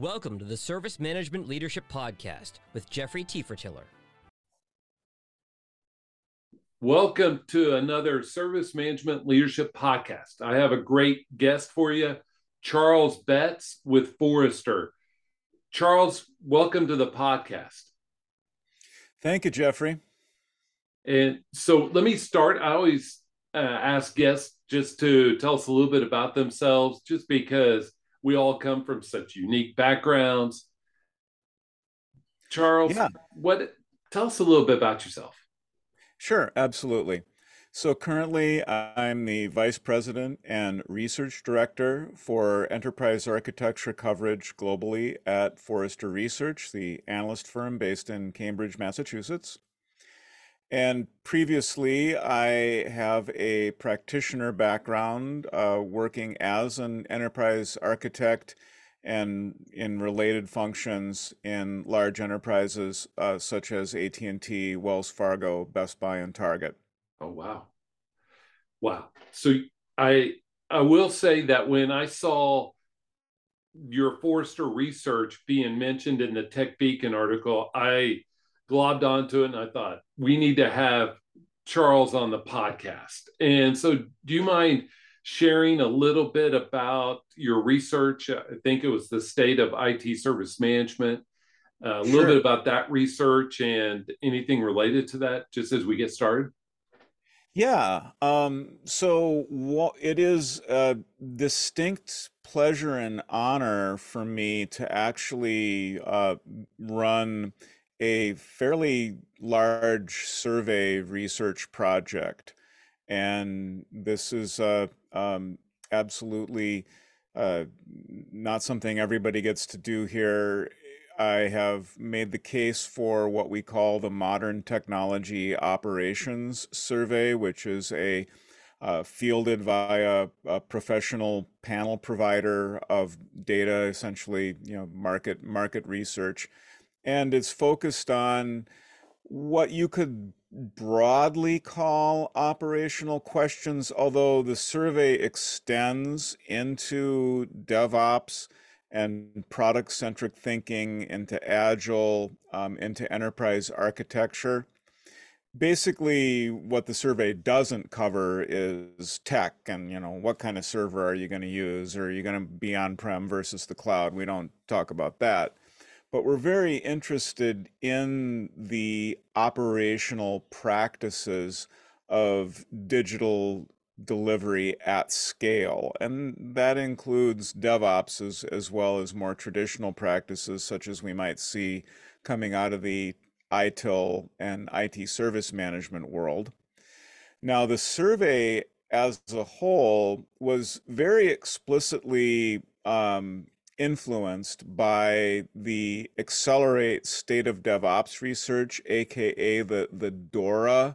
Welcome to the Service Management Leadership Podcast with Jeffrey Tefertiller. Welcome to another Service Management Leadership Podcast. I have a great guest for you, Charles Betz with Forrester. Charles, welcome to the podcast. Thank you, Jeffrey. And so let me start. I always uh, ask guests just to tell us a little bit about themselves, just because we all come from such unique backgrounds. Charles, yeah. what tell us a little bit about yourself. Sure, absolutely. So currently, I'm the Vice President and Research Director for Enterprise Architecture Coverage globally at Forrester Research, the analyst firm based in Cambridge, Massachusetts. And previously, I have a practitioner background uh, working as an enterprise architect and in related functions in large enterprises uh, such as AT&T, Wells Fargo, Best Buy, and Target. Oh wow, wow! So I I will say that when I saw your Forrester research being mentioned in the TechBeacon article, I globbed onto it and I thought, we need to have Charles on the podcast. And so, do you mind sharing a little bit about your research? I think it was the state of IT service management. Uh, a little bit about that research and anything related to that, just as we get started. Yeah. Um, so it is a distinct pleasure and honor for me to actually uh, run a fairly large survey research project. And this is uh, um, absolutely uh, not something everybody gets to do here. I have made the case for what we call the Modern Technology Operations Survey, which is a uh, fielded via a professional panel provider of data, essentially, you know, market market research and it's focused on what you could broadly call operational questions, although the survey extends into DevOps and product centric thinking, into Agile, um, into enterprise architecture. Basically, what the survey doesn't cover is tech and, you know, what kind of server are you going to use? Or are you going to be on prem versus the cloud? We don't talk about that but we're very interested in the operational practices of digital delivery at scale. And that includes DevOps as, as well as more traditional practices, such as we might see coming out of the ITIL and IT service management world. Now, the survey as a whole was very explicitly um, influenced by the Accelerate State of DevOps research, aka the, the DORA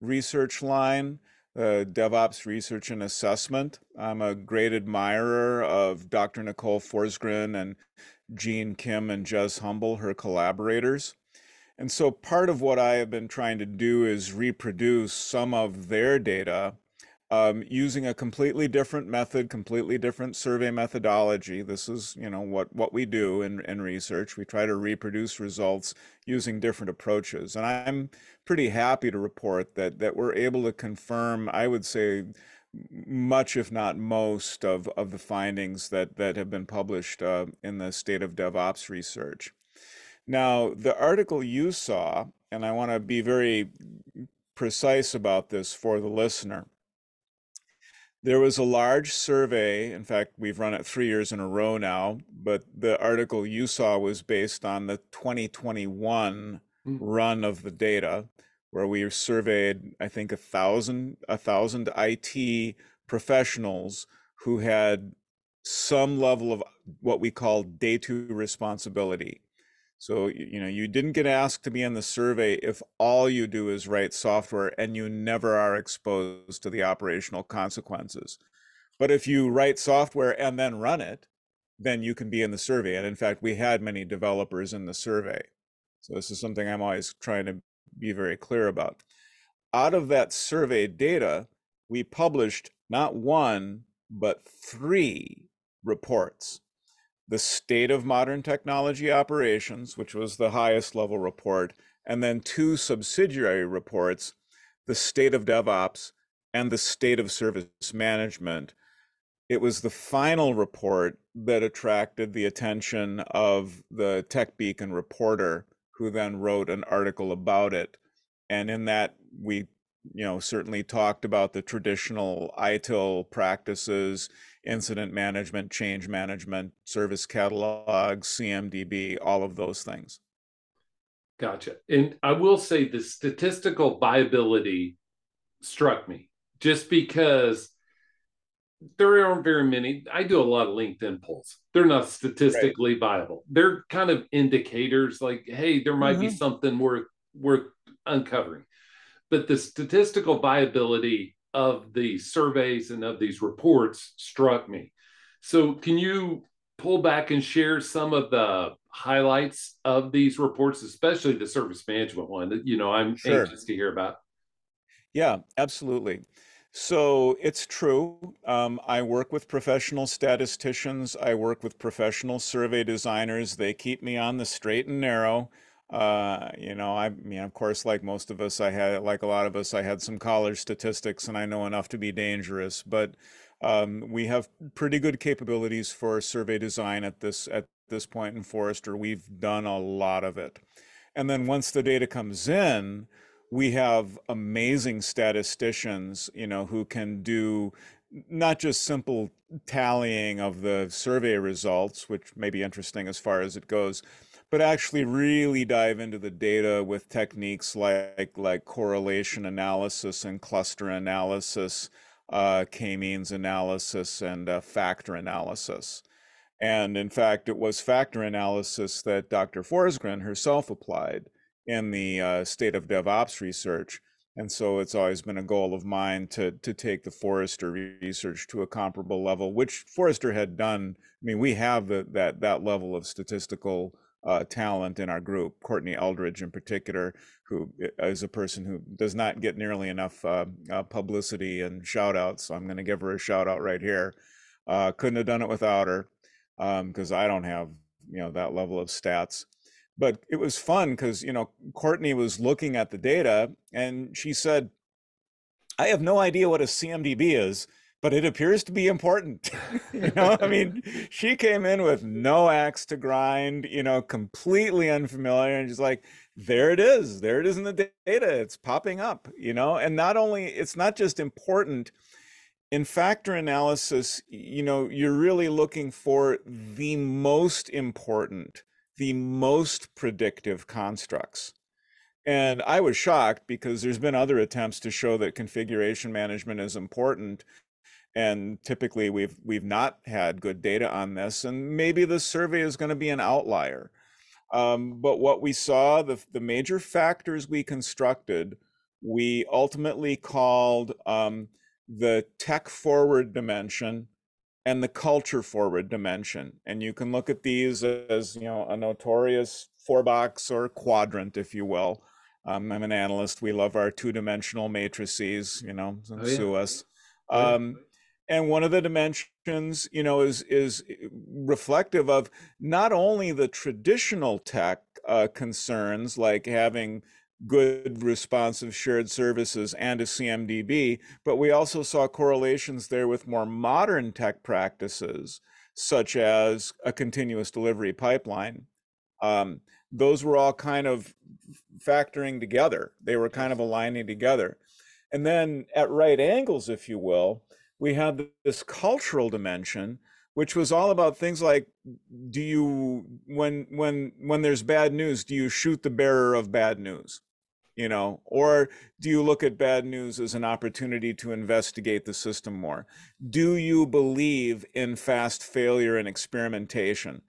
research line, the DevOps Research and Assessment. I'm a great admirer of Dr. Nicole Forsgren and Gene Kim and Jez Humble, her collaborators. And so part of what I have been trying to do is reproduce some of their data um, using a completely different method, completely different survey methodology. This is, you know, what, what we do in, in research. We try to reproduce results using different approaches. And I'm pretty happy to report that, that we're able to confirm, I would say, much, if not most, of, of the findings that, that have been published uh, in the state of DevOps research. Now, the article you saw, and I want to be very precise about this for the listener there was a large survey. In fact, we've run it three years in a row now, but the article you saw was based on the 2021 mm. run of the data, where we surveyed, I think, a thousand, a thousand IT professionals who had some level of what we call day two responsibility. So, you know, you didn't get asked to be in the survey if all you do is write software and you never are exposed to the operational consequences. But if you write software and then run it, then you can be in the survey. And in fact, we had many developers in the survey. So this is something I'm always trying to be very clear about. Out of that survey data, we published not one, but three reports the state of modern technology operations, which was the highest level report, and then two subsidiary reports, the state of DevOps and the state of service management. It was the final report that attracted the attention of the TechBeacon reporter, who then wrote an article about it. And in that, we you know certainly talked about the traditional ITIL practices, incident management, change management, service catalog, CMDB, all of those things. Gotcha. And I will say the statistical viability struck me just because there aren't very many. I do a lot of LinkedIn polls. They're not statistically right. viable. They're kind of indicators like, hey, there might mm-hmm. be something worth worth uncovering. But the statistical viability of the surveys and of these reports struck me. So can you pull back and share some of the highlights of these reports, especially the service management one that you know I'm sure. anxious to hear about? Yeah, absolutely. So it's true. Um, I work with professional statisticians. I work with professional survey designers. They keep me on the straight and narrow. Uh, you know, I mean, of course, like most of us, I had, like a lot of us, I had some college statistics, and I know enough to be dangerous. But um, we have pretty good capabilities for survey design at this at this point in Forrester. We've done a lot of it, and then once the data comes in, we have amazing statisticians, you know, who can do not just simple tallying of the survey results, which may be interesting as far as it goes, but actually really dive into the data with techniques like like correlation analysis and cluster analysis, uh, k-means analysis, and uh, factor analysis. And in fact, it was factor analysis that Dr. Forsgren herself applied in the uh, state of DevOps research. And so it's always been a goal of mine to to take the Forrester research to a comparable level, which Forrester had done. I mean, we have the, that that level of statistical uh, talent in our group. Courtney Eldridge, in particular, who is a person who does not get nearly enough uh, uh, publicity and shout outs. So I'm going to give her a shout out right here. Uh, couldn't have done it without her because um, I don't have you know that level of stats but it was fun because you know courtney was looking at the data and she said i have no idea what a cmdb is but it appears to be important. You know i mean she came in with no axe to grind you know completely unfamiliar and she's like there it is. There it is in the data. It's popping up you know? And not only it's not just important. In factor analysis you know you're really looking for the most important the most predictive constructs. And I was shocked because there's been other attempts to show that configuration management is important. And typically we've we've not had good data on this. And maybe the survey is going to be an outlier. Um, but what we saw, the, the major factors we constructed, we ultimately called um, the tech forward dimension and the culture forward dimension. And you can look at these as, you know, a notorious four box or quadrant, if you will. Um, I'm an analyst. We love our two dimensional matrices, you know, oh, yeah. sue us. Um, and one of the dimensions, you know, is is reflective of not only the traditional tech uh, concerns like having good responsive shared services and a CMDB, but we also saw correlations there with more modern tech practices, such as a continuous delivery pipeline. Um, those were all kind of factoring together. They were kind of aligning together. And then at right angles, if you will, we had this cultural dimension, which was all about things like do you when when when there's bad news do you shoot the bearer of bad news? You know or do you look at bad news as an opportunity to investigate the system more? Do you believe in fast failure and experimentation?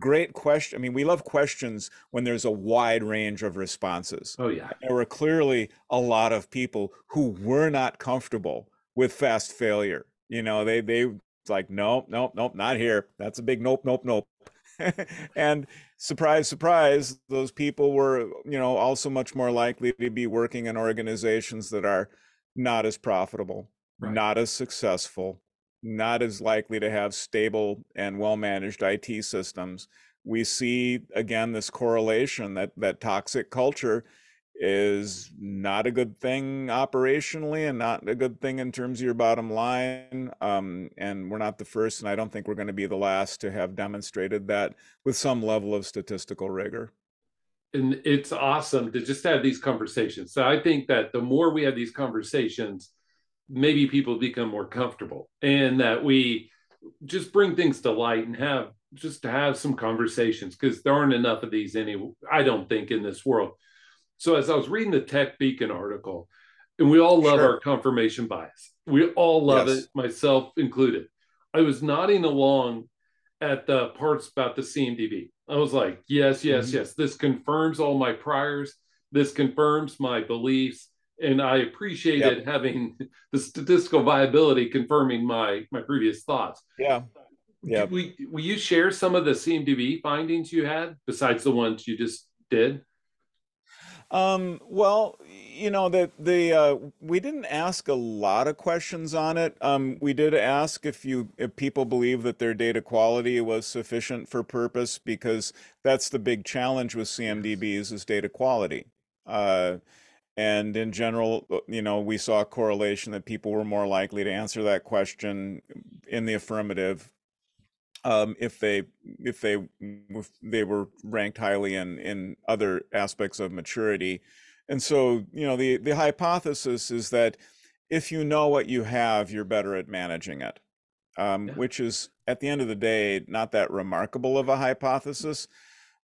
Great question i mean we love questions when there's a wide range of responses. Oh yeah. There were clearly a lot of people who were not comfortable with fast failure you know they they like nope nope nope not here that's a big nope nope nope and surprise, surprise, those people were, you know, also much more likely to be working in organizations that are not as profitable, right. not as successful, not as likely to have stable and well managed IT systems. We see again this correlation that that toxic culture is not a good thing operationally and not a good thing in terms of your bottom line. Um, and we're not the first, and I don't think we're going to be the last to have demonstrated that with some level of statistical rigor. And it's awesome to just have these conversations. So I think that the more we have these conversations, maybe people become more comfortable and that we just bring things to light and have just to have some conversations because there aren't enough of these any i don't think in this world so as I was reading the TechBeacon article, and we all love sure. our confirmation bias. We all love yes. it, myself included. I was nodding along at the parts about the CMDB. I was like, yes, yes, mm-hmm. yes. This confirms all my priors. This confirms my beliefs. And I appreciated yep. having the statistical viability confirming my my previous thoughts. Yeah. Yeah. We will you share some of the CMDB findings you had besides the ones you just did? Um, well, you know that the uh, we didn't ask a lot of questions on it. Um, we did ask if you if people believe that their data quality was sufficient for purpose because that's the big challenge with CMDBs is data quality. Uh, and in general, you know, we saw a correlation that people were more likely to answer that question in the affirmative um, if they if they if they were ranked highly in in other aspects of maturity and so you know the the hypothesis is that if you know what you have you're better at managing it um, yeah. which is at the end of the day not that remarkable of a hypothesis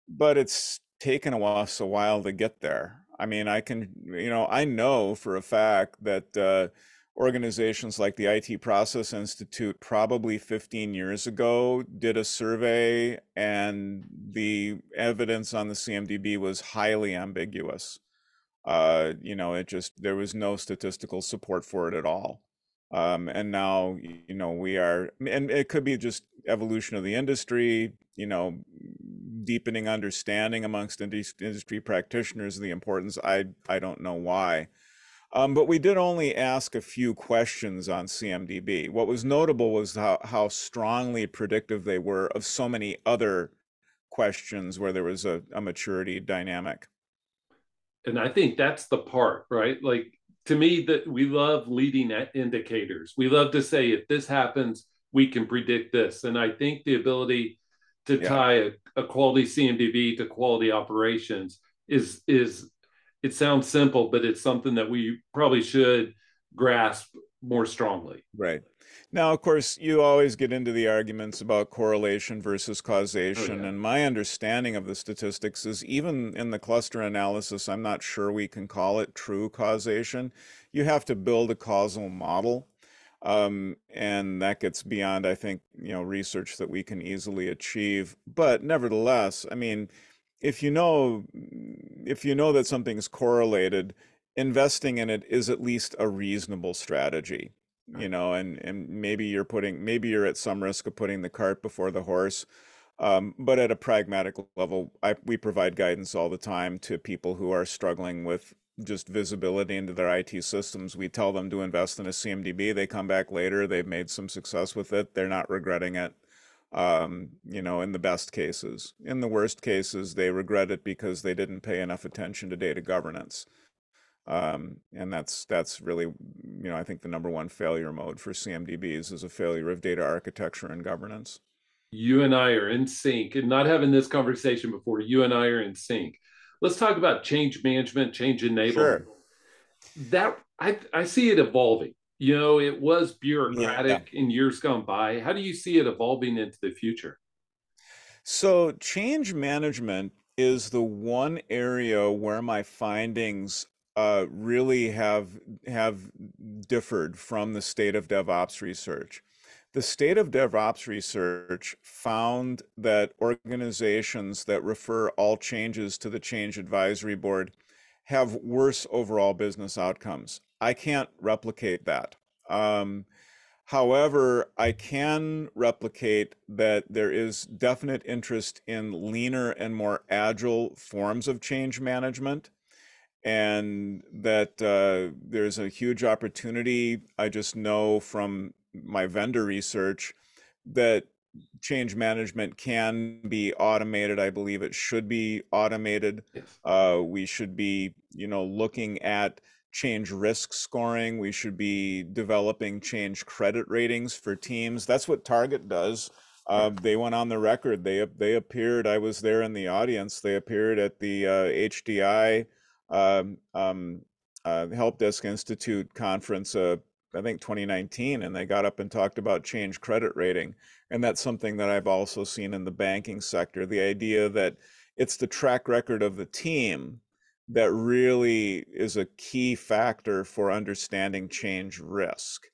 but it's taken us a while to get there i mean i can you know i know for a fact that uh, organizations like the IT Process Institute probably 15 years ago did a survey and the evidence on the CMDB was highly ambiguous. Uh, you know, it just, there was no statistical support for it at all. Um, and now, you know, we are, and it could be just evolution of the industry, you know, deepening understanding amongst industry practitioners of the importance. I, I don't know why. Um, but we did only ask a few questions on CMDB. What was notable was how, how strongly predictive they were of so many other questions where there was a, a maturity dynamic. And I think that's the part, right? Like to me, that we love leading indicators. We love to say if this happens, we can predict this. And I think the ability to yeah. tie a, a quality CMDB to quality operations is is it sounds simple, but it's something that we probably should grasp more strongly. Right. Now, of course, you always get into the arguments about correlation versus causation. Oh, yeah. And my understanding of the statistics is even in the cluster analysis, I'm not sure we can call it true causation. You have to build a causal model. Um, and that gets beyond, I think, you know, research that we can easily achieve. But nevertheless, I mean, if you know if you know that something's correlated investing in it is at least a reasonable strategy you know and and maybe you're putting maybe you're at some risk of putting the cart before the horse um, but at a pragmatic level I, we provide guidance all the time to people who are struggling with just visibility into their IT systems. We tell them to invest in a CMDB. They come back later. They've made some success with it. They're not regretting it um, you know, in the best cases. In the worst cases, they regret it because they didn't pay enough attention to data governance. Um, and that's that's really, you know, I think the number one failure mode for CMDBs is a failure of data architecture and governance. You and I are in sync, and not having this conversation before, you and I are in sync. Let's talk about change management, change enablement. Sure. That I I see it evolving you know it was bureaucratic yeah. in years gone by how do you see it evolving into the future so change management is the one area where my findings uh, really have have differed from the state of DevOps research. The state of DevOps research found that organizations that refer all changes to the Change Advisory Board have worse overall business outcomes. I can't replicate that. Um, however, I can replicate that there is definite interest in leaner and more agile forms of change management, and that uh, there's a huge opportunity. I just know from my vendor research that change management can be automated. I believe it should be automated. Yes. Uh, we should be, you know, looking at change risk scoring. We should be developing change credit ratings for teams. That's what Target does. Uh, they went on the record. They they appeared. I was there in the audience. They appeared at the uh, HDI um, um, uh, Help Desk Institute conference. Uh, I think 2019, and they got up and talked about change credit rating. And that's something that I've also seen in the banking sector. The idea that it's the track record of the team that really is a key factor for understanding change risk.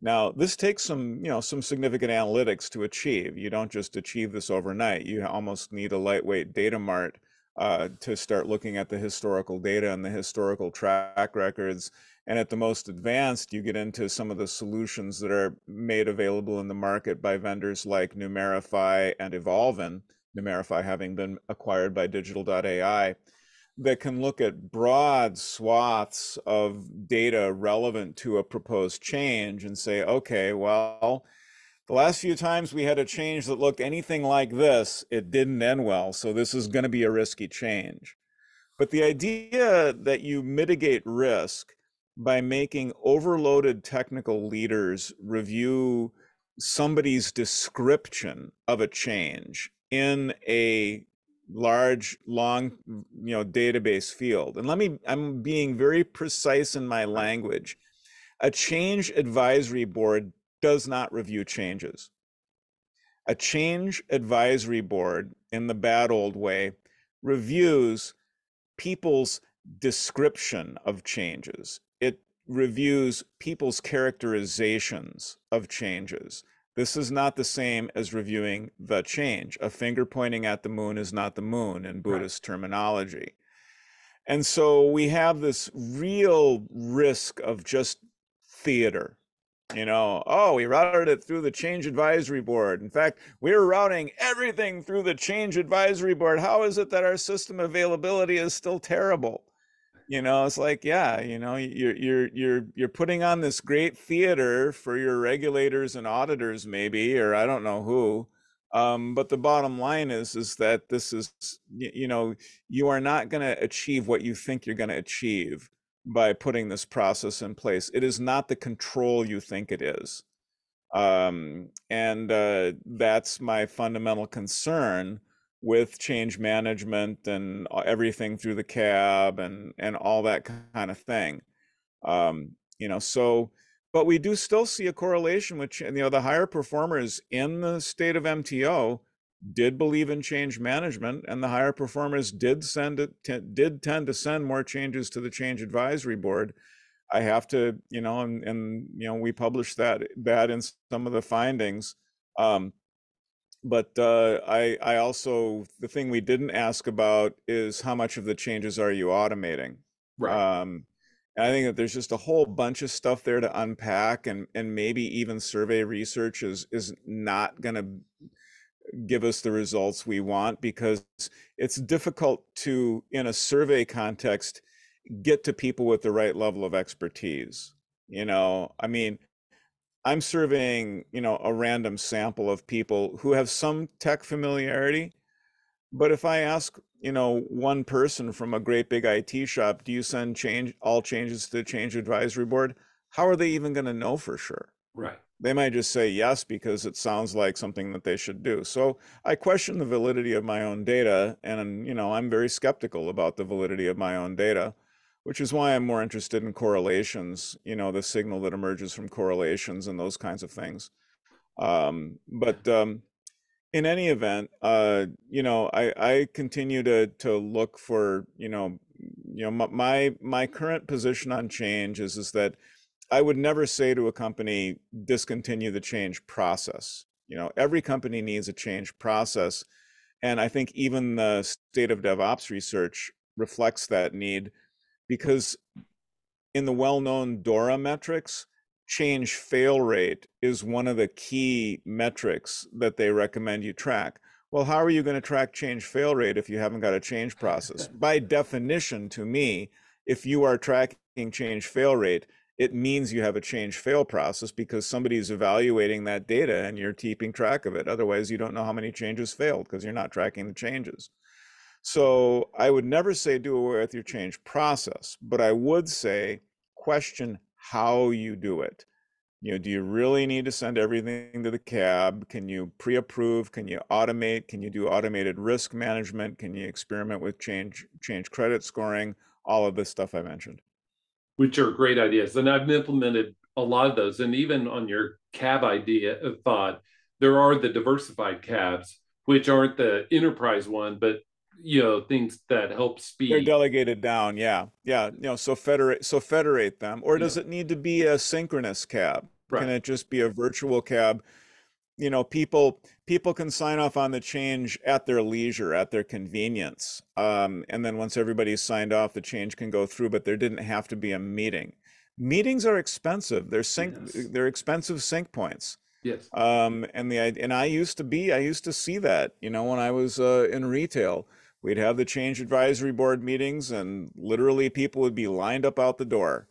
Now, this takes some, you know, some significant analytics to achieve. You don't just achieve this overnight. You almost need a lightweight data mart uh, to start looking at the historical data and the historical track records. And at the most advanced, you get into some of the solutions that are made available in the market by vendors like Numerify and Evolven, Numerify having been acquired by Digital.ai that can look at broad swaths of data relevant to a proposed change and say, okay, well, the last few times we had a change that looked anything like this, it didn't end well. So this is going to be a risky change. But the idea that you mitigate risk by making overloaded technical leaders review somebody's description of a change in a large long you know database field. And let me i'm being very precise in my language. A change advisory board does not review changes. A change advisory board in the bad old way reviews people's description of changes. It reviews people's characterizations of changes this is not the same as reviewing the change. A finger pointing at the moon is not the moon in Buddhist right. terminology. And so we have this real risk of just theater. You know, oh, we routed it through the change advisory board. In fact, we're routing everything through the change advisory board. How is it that our system availability is still terrible? You know it's like yeah you know you're you're you're you're putting on this great theater for your regulators and auditors maybe or i don't know who um, but the bottom line is is that this is you know you are not going to achieve what you think you're going to achieve by putting this process in place. It is not the control you think it is. Um, and uh, that's my fundamental concern with change management and everything through the cab and and all that kind of thing. Um, you know so but we do still see a correlation with you know the higher performers in the state of mto did believe in change management and the higher performers did send it did tend to send more changes to the change advisory board. I have to you know and, and you know we published that that in some of the findings. Um, but uh, I I also the thing we didn't ask about is how much of the changes are you automating? Right. Um, I think that there's just a whole bunch of stuff there to unpack, and and maybe even survey research is is not going to give us the results we want because it's difficult to in a survey context get to people with the right level of expertise. You know, I mean, I'm surveying, you know, a random sample of people who have some tech familiarity. But if I ask, you know, one person from a great big IT shop, do you send change all changes to the change advisory board? How are they even going to know for sure? Right. They might just say yes because it sounds like something that they should do. So I question the validity of my own data, and you know, I'm very skeptical about the validity of my own data which is why I'm more interested in correlations, you know, the signal that emerges from correlations and those kinds of things. Um, but um, in any event, uh, you know, I, I continue to to look for, you know, you know, my my current position on change is is that I would never say to a company discontinue the change process. You know, every company needs a change process, and I think even the state of DevOps research reflects that need because in the well-known DORA metrics, change fail rate is one of the key metrics that they recommend you track. Well, how are you going to track change fail rate if you haven't got a change process? By definition, to me, if you are tracking change fail rate, it means you have a change fail process because somebody's evaluating that data and you're keeping track of it. Otherwise, you don't know how many changes failed because you're not tracking the changes. So I would never say do away with your change process, but I would say question how you do it. You know, do you really need to send everything to the cab? Can you pre-approve? Can you automate? Can you do automated risk management? Can you experiment with change change credit scoring? All of this stuff I mentioned which are great ideas. And I've implemented a lot of those. And even on your cab idea of thought, there are the diversified cabs, which aren't the enterprise one, but you know things that help speed. They're delegated down. Yeah, yeah. You know, so federate, so federate them, or does yeah. it need to be a synchronous cab? Right. Can it just be a virtual cab? you know people people can sign off on the change at their leisure at their convenience um, and then once everybody's signed off the change can go through but there didn't have to be a meeting meetings are expensive they're sync yes. they're expensive sync points yes um, and the and i used to be i used to see that you know when i was uh, in retail we'd have the change advisory board meetings and literally people would be lined up out the door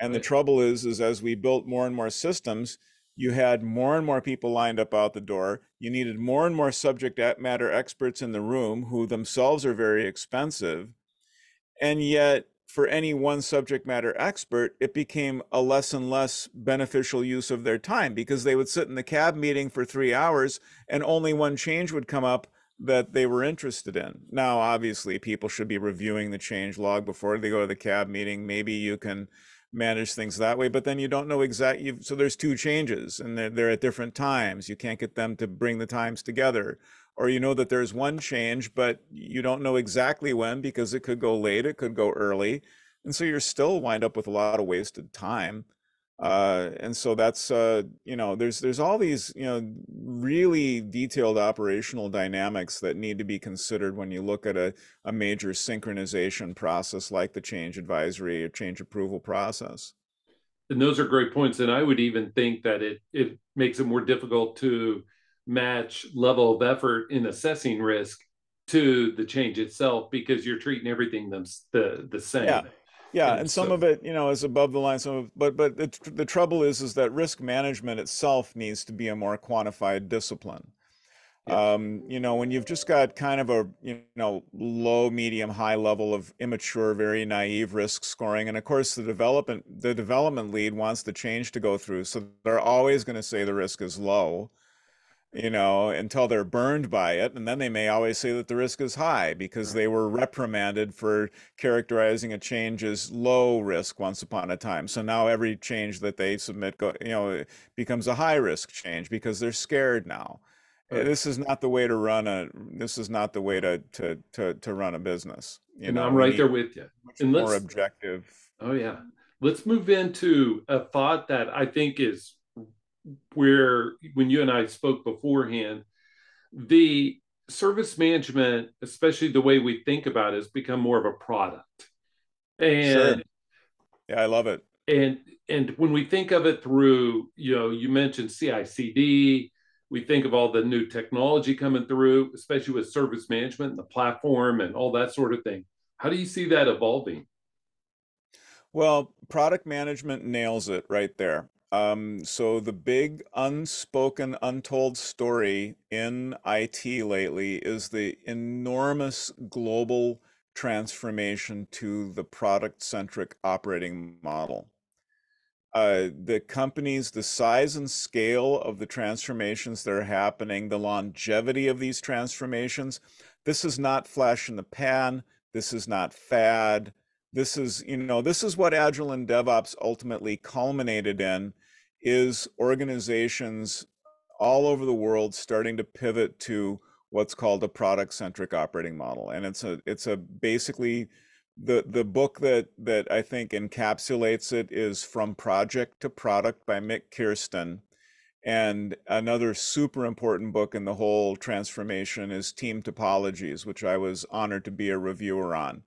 and right. the trouble is is as we built more and more systems you had more and more people lined up out the door. You needed more and more subject matter experts in the room who themselves are very expensive. And yet, for any one subject matter expert, it became a less and less beneficial use of their time because they would sit in the cab meeting for three hours and only one change would come up that they were interested in. Now, obviously, people should be reviewing the change log before they go to the cab meeting. Maybe you can manage things that way but then you don't know exactly so there's two changes and they're, they're at different times you can't get them to bring the times together or you know that there's one change but you don't know exactly when because it could go late it could go early and so you're still wind up with a lot of wasted time uh, and so that's uh, you know there's there's all these you know really detailed operational dynamics that need to be considered when you look at a, a major synchronization process like the change advisory or change approval process. And those are great points and i would even think that it it makes it more difficult to match level of effort in assessing risk to the change itself because you're treating everything the, the, the same. Yeah yeah, and, and some so, of it, you know, is above the line. Some of, but but the, the trouble is, is that risk management itself needs to be a more quantified discipline. Yeah. Um, you know, when you've just got kind of a you know low, medium, high level of immature, very naive risk scoring, and of course the development the development lead wants the change to go through, so they're always going to say the risk is low you know, until they're burned by it. And then they may always say that the risk is high because they were reprimanded for characterizing a change as low risk once upon a time. So now every change that they submit, go, you know, becomes a high risk change because they're scared now. Eh, right. This is not the way to run a. This is not the way to to to, to run a business. You and know, I'm right there with you. And more objective. Oh yeah. Let's move into a thought that I think is where when you and I spoke beforehand, the service management, especially the way we think about it, has become more of a product. And sure. yeah, I love it. And and when we think of it through, you know, you mentioned CI/CD, we think of all the new technology coming through, especially with service management and the platform and all that sort of thing. How do you see that evolving? Well, product management nails it right there. Um, so the big unspoken, untold story in IT lately is the enormous global transformation to the product-centric operating model. Uh, the companies, the size and scale of the transformations that are happening, the longevity of these transformations, this is not flash in the pan. This is not fad. This is, you know, this is what Agile and DevOps ultimately culminated in is organizations all over the world starting to pivot to what's called a product centric operating model and it's a it's a basically the the book that that I think encapsulates it is from project to product by Mik Kersten and another super important book in the whole transformation is Team Topologies which I was honored to be a reviewer on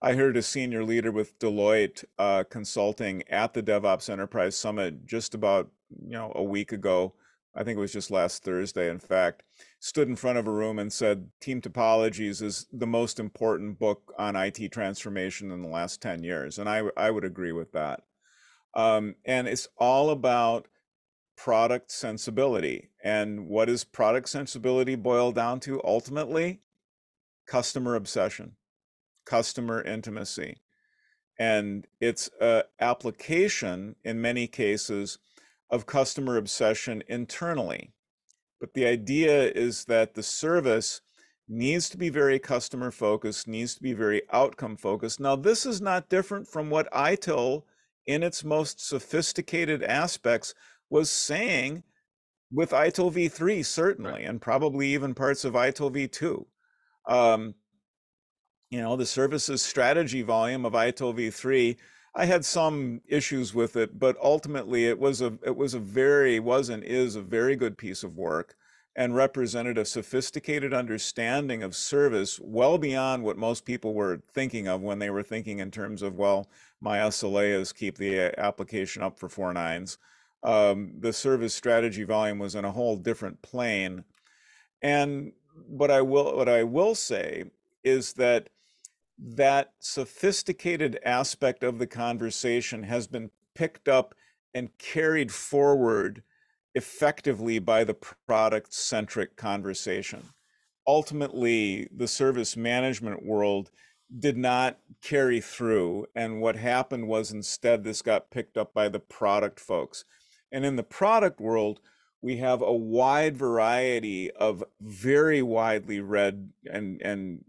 I heard a senior leader with Deloitte uh, Consulting at the DevOps Enterprise Summit just about you know a week ago. I think it was just last Thursday. In fact, stood in front of a room and said, "Team Topologies is the most important book on IT transformation in the last ten years," and I I would agree with that. Um, and it's all about product sensibility. And what does product sensibility boil down to ultimately? Customer obsession, customer intimacy. And it's an application in many cases of customer obsession internally. But the idea is that the service needs to be very customer focused, needs to be very outcome focused. Now, this is not different from what ITIL, in its most sophisticated aspects, was saying with ITIL v3, certainly, right. and probably even parts of ITIL v2. Um, you know, the services strategy volume of ITIL v3 I had some issues with it, but ultimately it was a it was a very was and is a very good piece of work and represented a sophisticated understanding of service well beyond what most people were thinking of when they were thinking in terms of well my SLA is keep the uh, application up for four nines. Um, the service strategy volume was in a whole different plane, and what I will what I will say is that that sophisticated aspect of the conversation has been picked up and carried forward effectively by the product centric conversation. Ultimately, the service management world did not carry through. And what happened was instead, this got picked up by the product folks. And in the product world, we have a wide variety of very widely read and and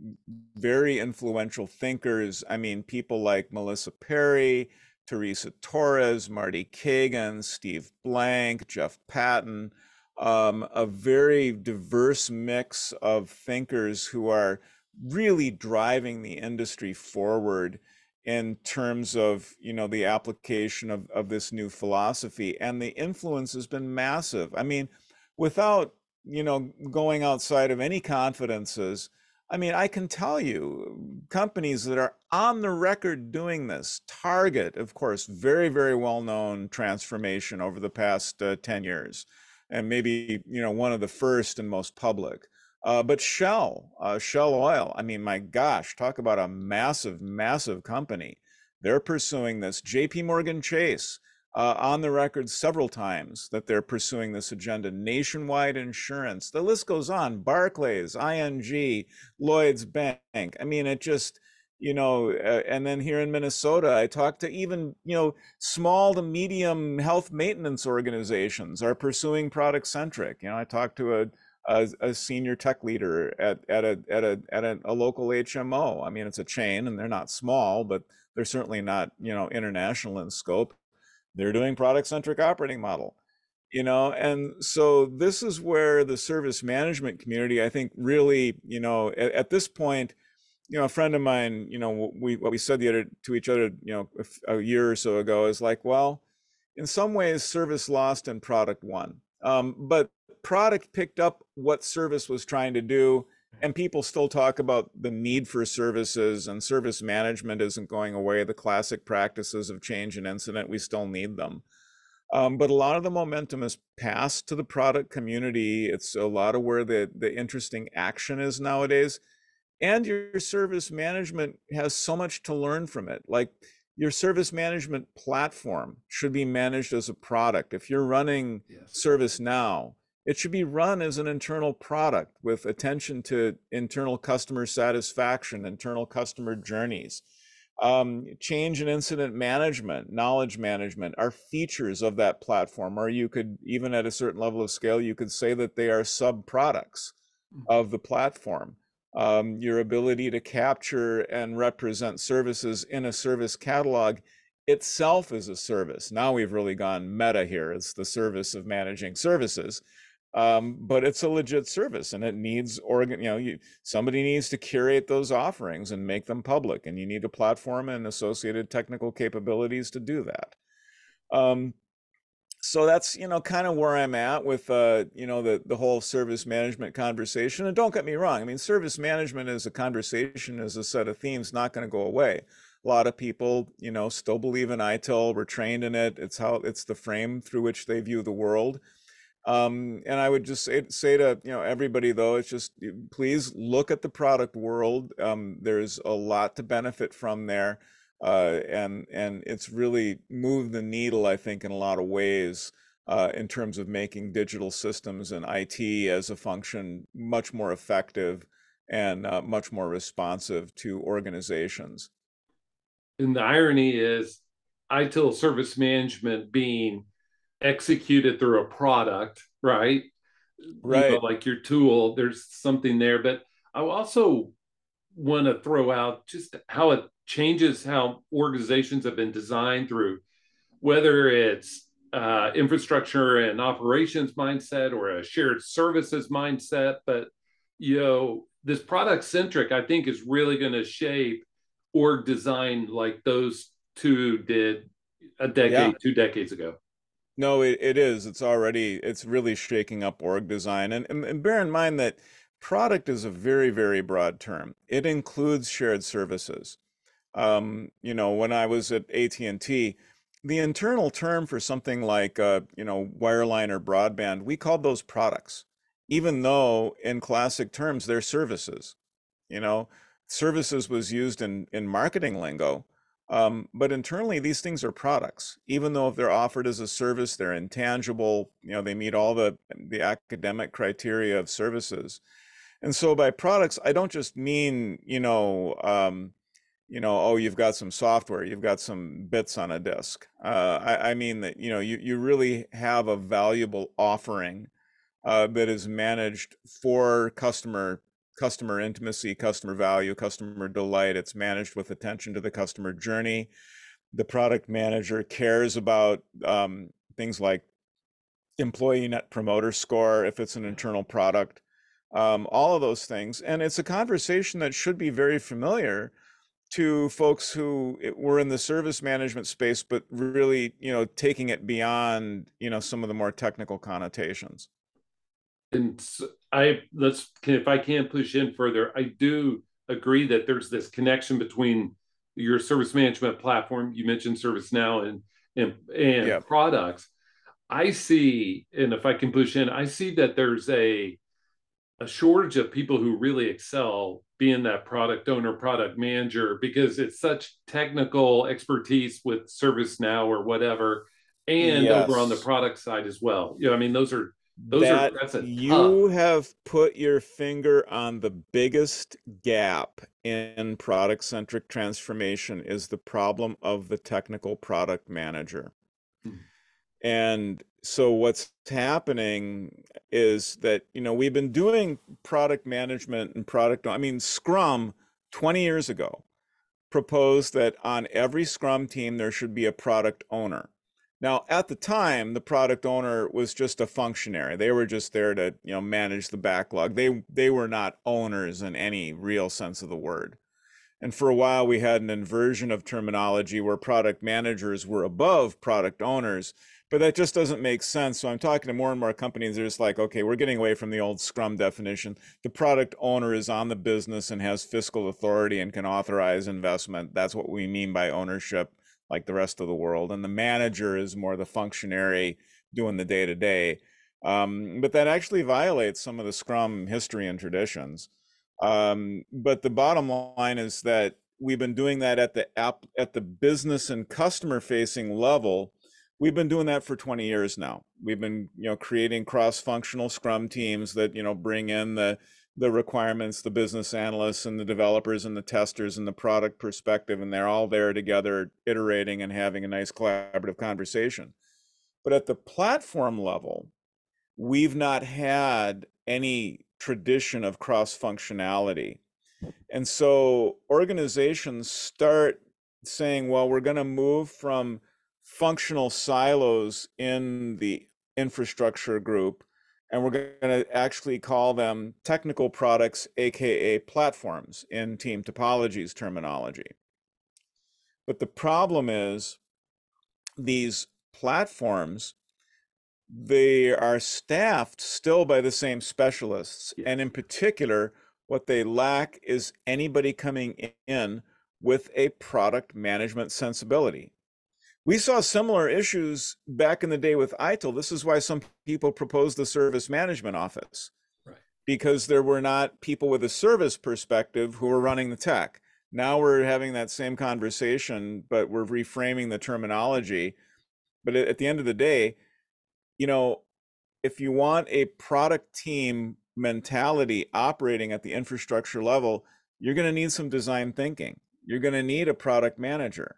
very influential thinkers. I mean, people like Melissa Perri, Teresa Torres, Marty Cagan, Steve Blank, Jeff Patton, um, a very diverse mix of thinkers who are really driving the industry forward in terms of you know the application of, of this new philosophy and the influence has been massive. I mean without you know going outside of any confidences i mean i can tell you companies that are on the record doing this target of course very very well known transformation over the past uh, 10 years and maybe you know one of the first and most public uh, but Shell, uh, Shell Oil, I mean, my gosh, talk about a massive, massive company. They're pursuing this. JP Morgan Chase, uh, on the record several times that they're pursuing this agenda. Nationwide insurance, the list goes on. Barclays, ING, Lloyd's Bank. I mean, it just, you know, uh, and then here in Minnesota, I talked to even, you know, small to medium health maintenance organizations are pursuing product centric. You know, I talked to a a, a, senior tech leader at, at, a, at, a, at a, a, local HMO. I mean, it's a chain and they're not small, but they're certainly not, you know, international in scope. They're doing product centric operating model, you know, and so this is where the service management community, I think really, you know, at, at this point, you know, a friend of mine, you know, we, what we said the other to each other, you know, a, year or so ago is like, well, in some ways service lost and product won. Um, but product picked up what service was trying to do and people still talk about the need for services and service management isn't going away. The classic practices of change and incident we still need them. Um, but a lot of the momentum has passed to the product community. It's a lot of where the the interesting action is nowadays. And your service management has so much to learn from it. Like your service management platform should be managed as a product. If you're running yes. ServiceNow it should be run as an internal product with attention to internal customer satisfaction, internal customer journeys. Um, change and incident management, knowledge management are features of that platform, or you could, even at a certain level of scale, you could say that they are sub products mm. of the platform. Um, your ability to capture and represent services in a service catalog itself is a service. Now we've really gone meta here. It's the service of managing services um, but it's a legit service and it needs organ you know you, somebody needs to curate those offerings and make them public and you need a platform and associated technical capabilities to do that. Um, so that's you know kind of where i'm at with uh, you know the the whole service management conversation and don't get me wrong i mean service management as a conversation as a set of themes not going to go away. A lot of people you know still believe in itil we're trained in it it's how it's the frame through which they view the world um, and I would just say, say to you know everybody though, it's just please look at the product world. Um, there's a lot to benefit from there. uh, and and it's really moved the needle, I think, in a lot of ways uh, in terms of making digital systems and IT as a function much more effective and uh, much more responsive to organizations. And the irony is, ITIL service management being executed through a product, right? Right. You know, like your tool, there's something there. But I also want to throw out just how it changes how organizations have been designed through whether it's uh, infrastructure and operations mindset or a shared services mindset. But you know, this product centric, I think, is really going to shape org design like those two did a decade, yeah. two decades ago. No, it, it is. It's already, it's really shaking up org design. And, and, and bear in mind that product is a very, very broad term. It includes shared services. Um, you know, when I was at AT&T, the internal term for something like, uh, you know, wireline or broadband, we called those products, even though in classic terms, they're services. You know, services was used in, in marketing lingo, um, but internally, these things are products. Even though if they're offered as a service, they're intangible. You know, they meet all the the academic criteria of services. And so by products, I don't just mean you know, um, you know, oh, you've got some software, you've got some bits on a disk. Uh, I, I, mean that you know, you you really have a valuable offering uh, that is managed for customer customer intimacy, customer value, customer delight. It's managed with attention to the customer journey. The product manager cares about um, things like employee net promoter score if it's an internal product, um, all of those things. And it's a conversation that should be very familiar to folks who were in the service management space, but really, you know, taking it beyond, you know, some of the more technical connotations and I let's if I can push in further, I do agree that there's this connection between your service management platform. You mentioned ServiceNow and and and yeah. products. I see, and if I can push in, I see that there's a a shortage of people who really excel being that product owner, product manager, because it's such technical expertise with ServiceNow or whatever, and yes. over on the product side as well. You know, I mean, those are those that are, you have put your finger on the biggest gap in product centric transformation is the problem of the technical product manager. Hmm. And so what's happening is that you know we've been doing product management and product I mean Scrum 20 years ago proposed that on every Scrum team there should be a product owner. Now, at the time, the product owner was just a functionary. They were just there to, you know, manage the backlog. They they were not owners in any real sense of the word. And for a while, we had an inversion of terminology where product managers were above product owners, but that just doesn't make sense. So I'm talking to more and more companies. They're just like, okay, we're getting away from the old Scrum definition. The product owner is on the business and has fiscal authority and can authorize investment. That's what we mean by ownership like the rest of the world, and the manager is more the functionary doing the day to day. But that actually violates some of the Scrum history and traditions. Um, but the bottom line is that we've been doing that at the app at the business and customer facing level. We've been doing that for 20 years now. We've been, you know, creating cross-functional Scrum teams that, you know, bring in the the requirements, the business analysts and the developers and the testers and the product perspective, and they're all there together, iterating and having a nice collaborative conversation. But at the platform level, we've not had any tradition of cross functionality. And so organizations start saying, well, we're going to move from functional silos in the infrastructure group and we're going to actually call them technical products, aka platforms in team topologies terminology. But the problem is these platforms, they are staffed still by the same specialists. And in particular, what they lack is anybody coming in with a product management sensibility. We saw similar issues back in the day with ITIL. This is why some people proposed the service management office, right. because there were not people with a service perspective who were running the tech. Now we're having that same conversation, but we're reframing the terminology. But at the end of the day, you know, if you want a product team mentality operating at the infrastructure level, you're going to need some design thinking. You're going to need a product manager.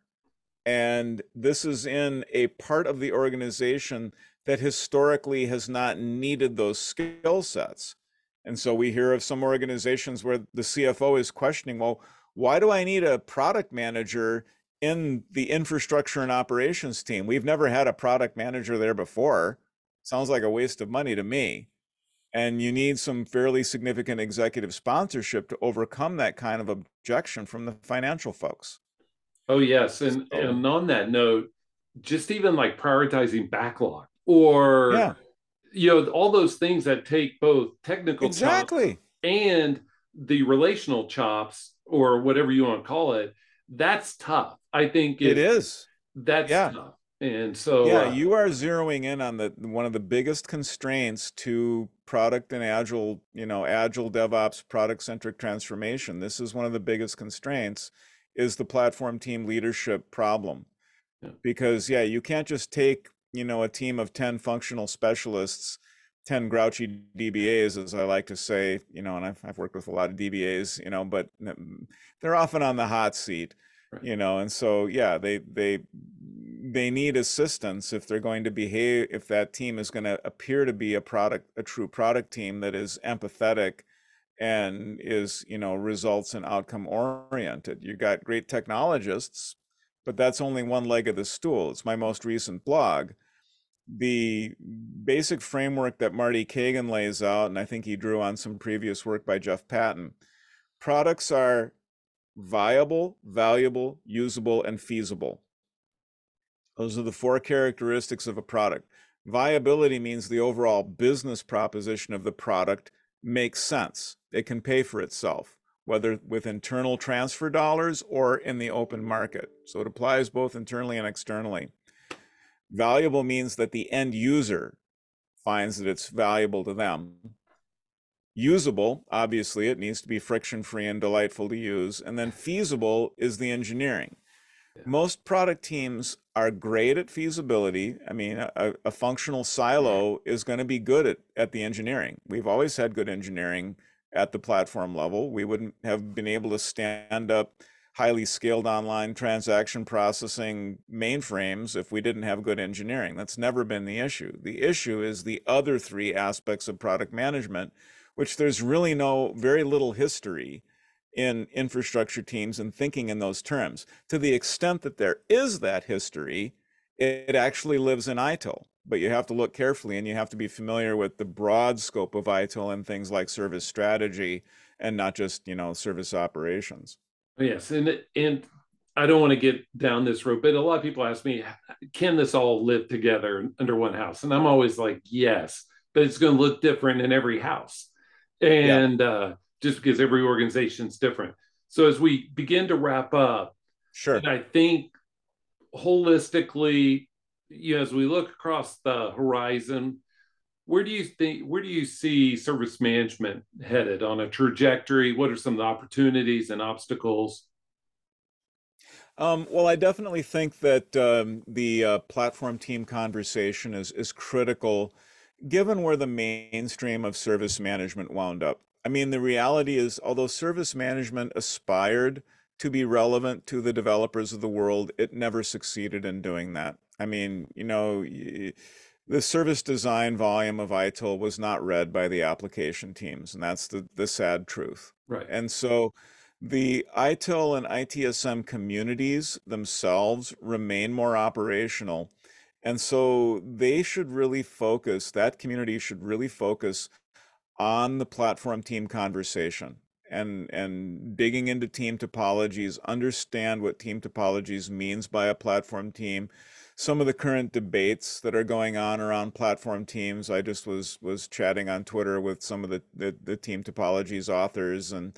And this is in a part of the organization that historically has not needed those skill sets. And so we hear of some organizations where the CFO is questioning, well, why do I need a product manager in the infrastructure and operations team? We've never had a product manager there before. Sounds like a waste of money to me. And you need some fairly significant executive sponsorship to overcome that kind of objection from the financial folks. Oh, yes. And, so, and on that note, just even like prioritizing backlog or, yeah. you know, all those things that take both technical exactly and the relational chops or whatever you want to call it, that's tough. I think it, it is. That's yeah. tough. And so yeah, uh, you are zeroing in on the one of the biggest constraints to product and agile, you know, agile DevOps product centric transformation. This is one of the biggest constraints is the platform team leadership problem. Yeah. Because yeah, you can't just take, you know, a team of 10 functional specialists 10 grouchy DBAs, as I like to say, you know, and I've, I've worked with a lot of DBAs, you know, but they're often on the hot seat, right. you know, and so, yeah, they, they, they need assistance if they're going to behave, if that team is going to appear to be a product, a true product team that is empathetic and is, you know, results and outcome oriented. You got great technologists, but that's only one leg of the stool. It's my most recent blog the basic framework that Marty Cagan lays out, and I think he drew on some previous work by Jeff Patton, products are viable, valuable, usable, and feasible. Those are the four characteristics of a product. Viability means the overall business proposition of the product makes sense. It can pay for itself, whether with internal transfer dollars or in the open market. So it applies both internally and externally. Valuable means that the end user finds that it's valuable to them. Usable, obviously, it needs to be friction free and delightful to use. And then feasible is the engineering. Yeah. Most product teams are great at feasibility. I mean, a, a functional silo mm-hmm. is going to be good at, at the engineering. We've always had good engineering at the platform level. We wouldn't have been able to stand up highly scaled online transaction processing mainframes if we didn't have good engineering. That's never been the issue. The issue is the other three aspects of product management, which there's really no, very little history in infrastructure teams and thinking in those terms. To the extent that there is that history, it actually lives in ITIL. But you have to look carefully and you have to be familiar with the broad scope of ITIL and things like service strategy and not just, you know, service operations. Yes, and and I don't want to get down this road, but a lot of people ask me, can this all live together under one house? And I'm always like, yes, but it's going to look different in every house, and yeah. uh, just because every organization's different. So as we begin to wrap up, sure, I think holistically, you know, as we look across the horizon, where do you think where do you see service management headed? On a trajectory what are some of the opportunities and obstacles? Um, well i definitely think that um, the uh, platform team conversation is is critical given where the mainstream of service management wound up i mean the reality is although service management aspired to be relevant to the developers of the world it never succeeded in doing that i mean you know the service design volume of ITIL was not read by the application teams, and that's the, the sad truth. Right. And so the ITIL and ITSM communities themselves remain more operational. And so they should really focus, that community should really focus on the platform team conversation and and digging into team topologies, understand what team topologies means by a platform team, some of the current debates that are going on around platform teams. I just was was chatting on Twitter with some of the the, the team topologies authors, and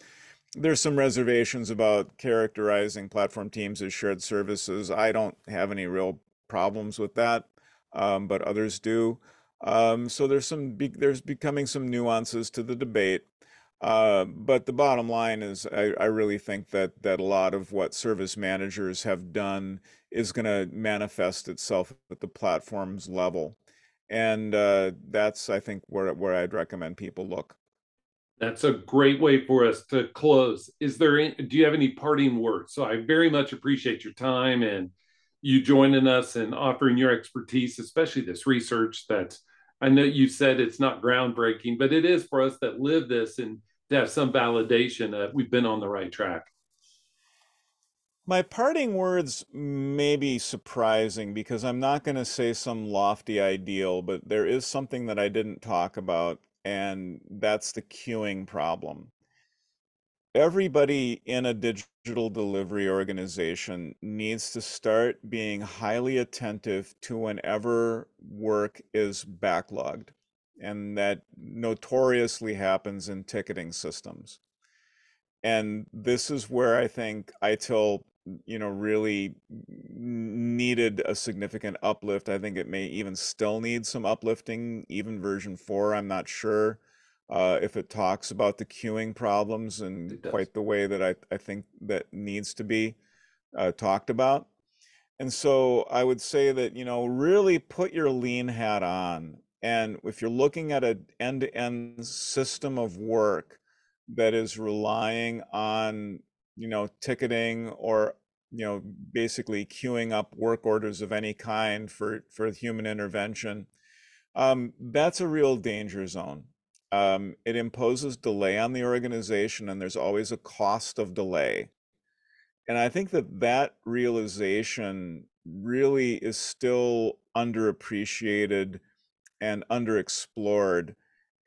there's some reservations about characterizing platform teams as shared services. I don't have any real problems with that, um, but others do. Um, so there's some be, there's becoming some nuances to the debate. Uh, but the bottom line is, I, I really think that that a lot of what service managers have done is going to manifest itself at the platform's level, and uh, that's I think where where I'd recommend people look. That's a great way for us to close. Is there? Any, do you have any parting words? So I very much appreciate your time and you joining us and offering your expertise, especially this research that I know you said it's not groundbreaking, but it is for us that live this and to have some validation that we've been on the right track. My parting words may be surprising because I'm not going to say some lofty ideal, but there is something that I didn't talk about, and that's the queuing problem everybody in a digital delivery organization needs to start being highly attentive to whenever work is backlogged. And that notoriously happens in ticketing systems. And this is where I think ITIL, you know, really needed a significant uplift. I think it may even still need some uplifting, even version four, I'm not sure uh, if it talks about the queuing problems and quite the way that I, I think that needs to be uh, talked about. And so I would say that, you know, really put your lean hat on. And if you're looking at an end to end system of work that is relying on, you know, ticketing or, you know, basically queuing up work orders of any kind for, for human intervention, um, that's a real danger zone. Um, it imposes delay on the organization, and there's always a cost of delay. And I think that that realization really is still underappreciated and underexplored.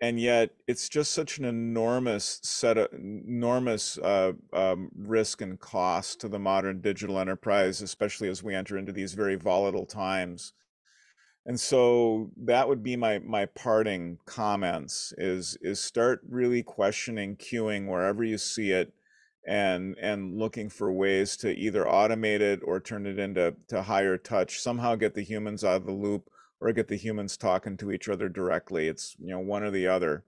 And yet, it's just such an enormous set of enormous uh, um, risk and cost to the modern digital enterprise, especially as we enter into these very volatile times and so that would be my my parting comments is is start really questioning queuing wherever you see it and and looking for ways to either automate it or turn it into to higher touch somehow get the humans out of the loop or get the humans talking to each other directly. It's you know one or the other.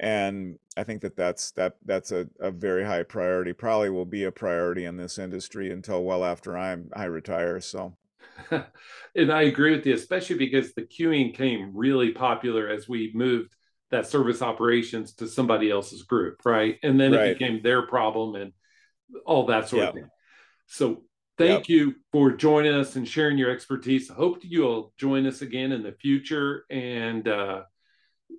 And i think that that's that that's a, a very high priority probably will be a priority in this industry until well after i'm i retire so and I agree with you, especially because the queuing came really popular as we moved that service operations to somebody else's group, right? And then right. it became their problem and all that sort yep. of thing. So thank yep. you for joining us and sharing your expertise. Hope you'll join us again in the future. And uh,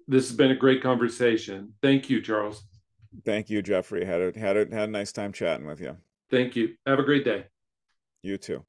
this has been a great conversation. Thank you, Charles. Thank you, Jeffrey. Had a, had a, had a nice time chatting with you. Thank you. Have a great day. You too.